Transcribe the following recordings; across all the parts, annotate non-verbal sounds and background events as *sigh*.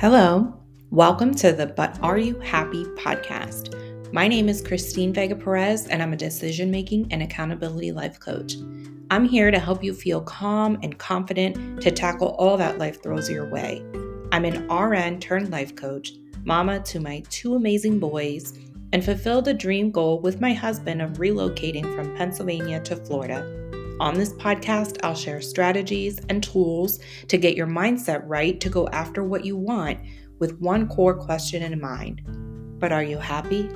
Hello, welcome to the But Are You Happy podcast. My name is Christine Vega Perez, and I'm a decision making and accountability life coach. I'm here to help you feel calm and confident to tackle all that life throws your way. I'm an RN turned life coach, mama to my two amazing boys, and fulfilled a dream goal with my husband of relocating from Pennsylvania to Florida. On this podcast, I'll share strategies and tools to get your mindset right to go after what you want with one core question in mind. But are you happy?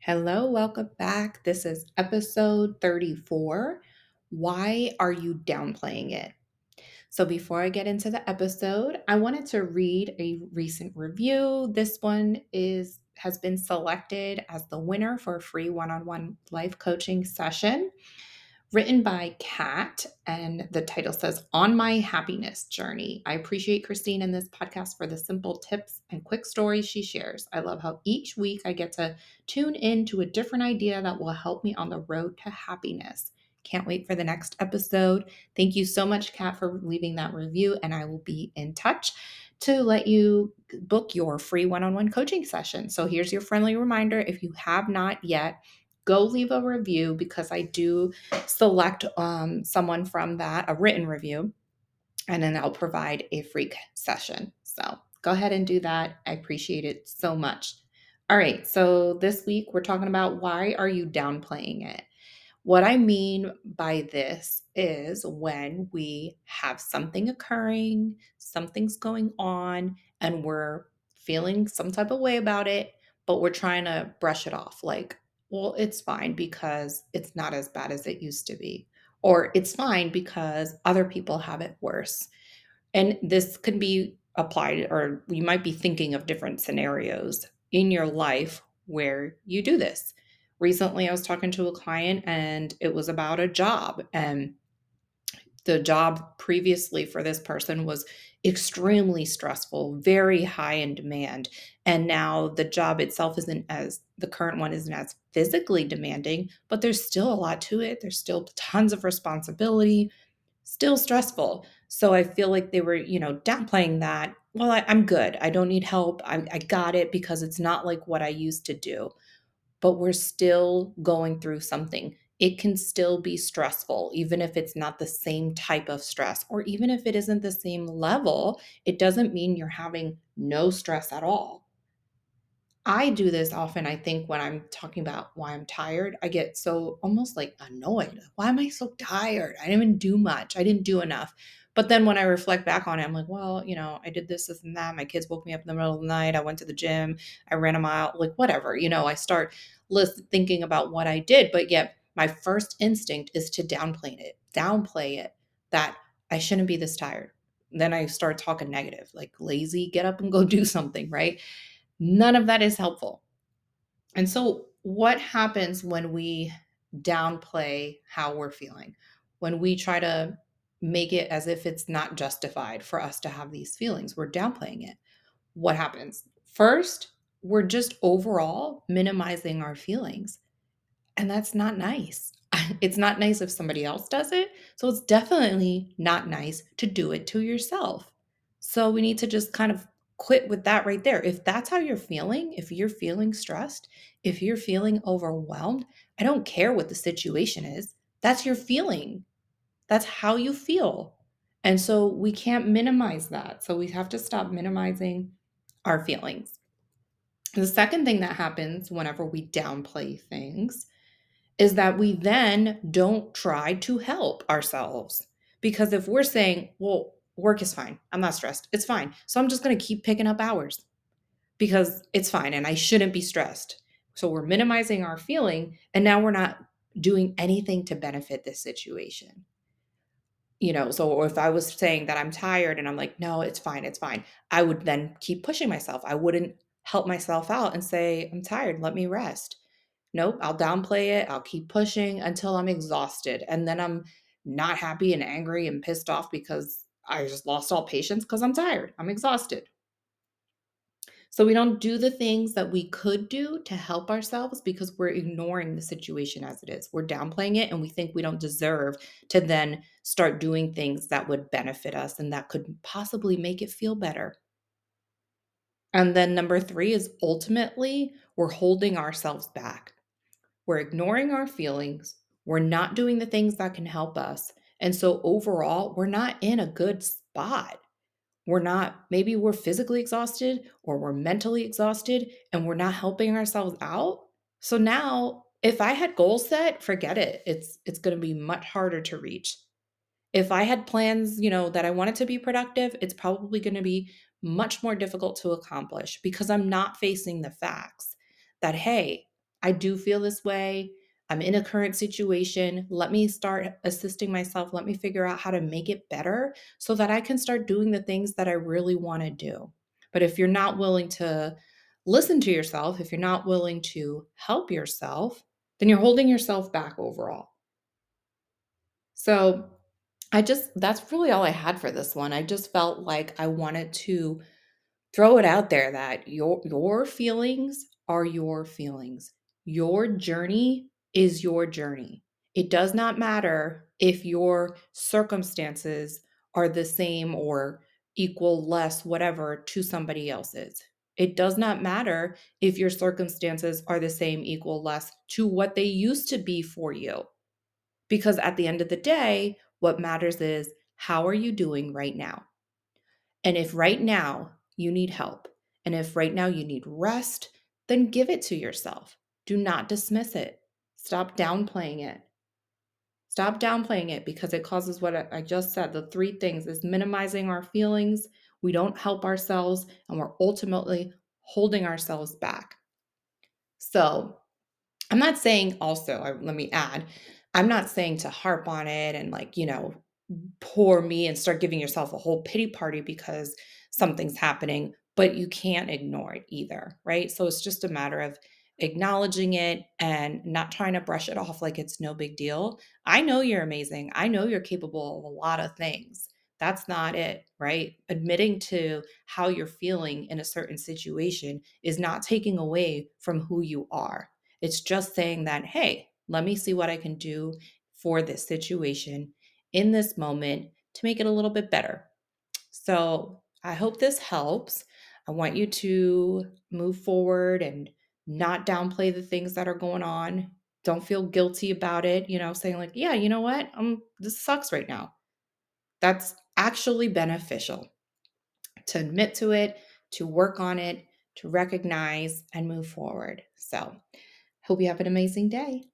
Hello, welcome back. This is episode 34 why are you downplaying it? So, before I get into the episode, I wanted to read a recent review. This one is has been selected as the winner for a free one-on-one life coaching session written by Kat, and the title says On My Happiness Journey. I appreciate Christine in this podcast for the simple tips and quick stories she shares. I love how each week I get to tune in to a different idea that will help me on the road to happiness. Can't wait for the next episode. Thank you so much, Kat, for leaving that review, and I will be in touch to let you book your free one on one coaching session. So here's your friendly reminder if you have not yet, go leave a review because I do select um, someone from that, a written review, and then I'll provide a free session. So go ahead and do that. I appreciate it so much. All right, so this week we're talking about why are you downplaying it? What I mean by this is when we have something occurring, something's going on, and we're feeling some type of way about it, but we're trying to brush it off like, well, it's fine because it's not as bad as it used to be. Or it's fine because other people have it worse. And this can be applied, or you might be thinking of different scenarios in your life where you do this recently I was talking to a client and it was about a job and the job previously for this person was extremely stressful, very high in demand. And now the job itself isn't as the current one isn't as physically demanding, but there's still a lot to it. There's still tons of responsibility, still stressful. So I feel like they were, you know, downplaying that. Well, I, am good. I don't need help. I, I got it because it's not like what I used to do but we're still going through something. It can still be stressful, even if it's not the same type of stress, or even if it isn't the same level, it doesn't mean you're having no stress at all. I do this often, I think, when I'm talking about why I'm tired. I get so almost like annoyed. Why am I so tired? I didn't even do much. I didn't do enough. But then when I reflect back on it, I'm like, well, you know, I did this, this, and that. My kids woke me up in the middle of the night. I went to the gym. I ran a mile, like whatever. You know, I start list thinking about what I did, but yet my first instinct is to downplay it, downplay it that I shouldn't be this tired. Then I start talking negative, like lazy, get up and go *laughs* do something, right? None of that is helpful. And so, what happens when we downplay how we're feeling? When we try to make it as if it's not justified for us to have these feelings. We're downplaying it. What happens? First, we're just overall minimizing our feelings. And that's not nice. *laughs* It's not nice if somebody else does it. So it's definitely not nice to do it to yourself. So we need to just kind of quit with that right there. If that's how you're feeling, if you're feeling stressed, if you're feeling overwhelmed, I don't care what the situation is. That's your feeling. That's how you feel. And so we can't minimize that. So we have to stop minimizing our feelings. The second thing that happens whenever we downplay things is that we then don't try to help ourselves. Because if we're saying, well, work is fine, I'm not stressed, it's fine. So I'm just going to keep picking up hours because it's fine and I shouldn't be stressed. So we're minimizing our feeling and now we're not doing anything to benefit this situation you know so if i was saying that i'm tired and i'm like no it's fine it's fine i would then keep pushing myself. I wouldn't help myself out and say i'm tired let me rest. Nope i'll downplay it i'll keep pushing until i'm exhausted and then i'm not happy and angry and pissed off because i just lost all patience because i'm tired i'm exhausted So we don't do the things that we could do to help ourselves because we're ignoring the situation as it is. We're downplaying it and we think we don't deserve to then start doing things that would benefit us and that could possibly make it feel better. And then number three is ultimately we're holding ourselves back. We're ignoring our feelings. We're not doing the things that can help us. And so overall, we're not in a good spot we're not maybe we're physically exhausted or we're mentally exhausted and we're not helping ourselves out. So now if i had goals set forget it. It's it's going to be much harder to reach. If i had plans you know that i wanted to be productive it's probably going to be much more difficult to accomplish because i'm not facing the facts that hey i do feel this way I'm in a current situation. Let me start assisting myself. Let me figure out how to make it better so that I can start doing the things that I really want to do. But if you're not willing to listen to yourself, if you're not willing to help yourself, then you're holding yourself back overall. So, I just, that's really all I had for this one. I just felt like I wanted to throw it out there that your your feelings are your feelings. Your journey is your journey. It does not matter if your circumstances are the same or equal, less, whatever to somebody else's. It does not matter if your circumstances are the same, equal, less to what they used to be for you. Because at the end of the day, what matters is how are you doing right now? And if right now you need help, and if right now you need rest, then give it to yourself. Do not dismiss it. Stop downplaying it. Stop downplaying it because it causes what I just said the three things is minimizing our feelings, we don't help ourselves, and we're ultimately holding ourselves back. So, I'm not saying also, let me add, I'm not saying to harp on it and like, you know, poor me and start giving yourself a whole pity party because something's happening, but you can't ignore it either, right? So it's just a matter of acknowledging it and not trying to brush it off like it's no big deal. I know you're amazing. I know you're capable of a lot of things. That's not it, right? Admitting to how you're feeling in a certain situation is not taking away from who you are. It's just saying that, hey, let me see what I can do for this situation in this moment to make it a little bit better. So I hope this helps. I want you to move forward and not downplay the things that are going on. Don't feel guilty about it, you know, saying like, yeah, you know what? Um this sucks right now. That's actually beneficial to admit to it, to work on it, to recognize and move forward. So, hope you have an amazing day.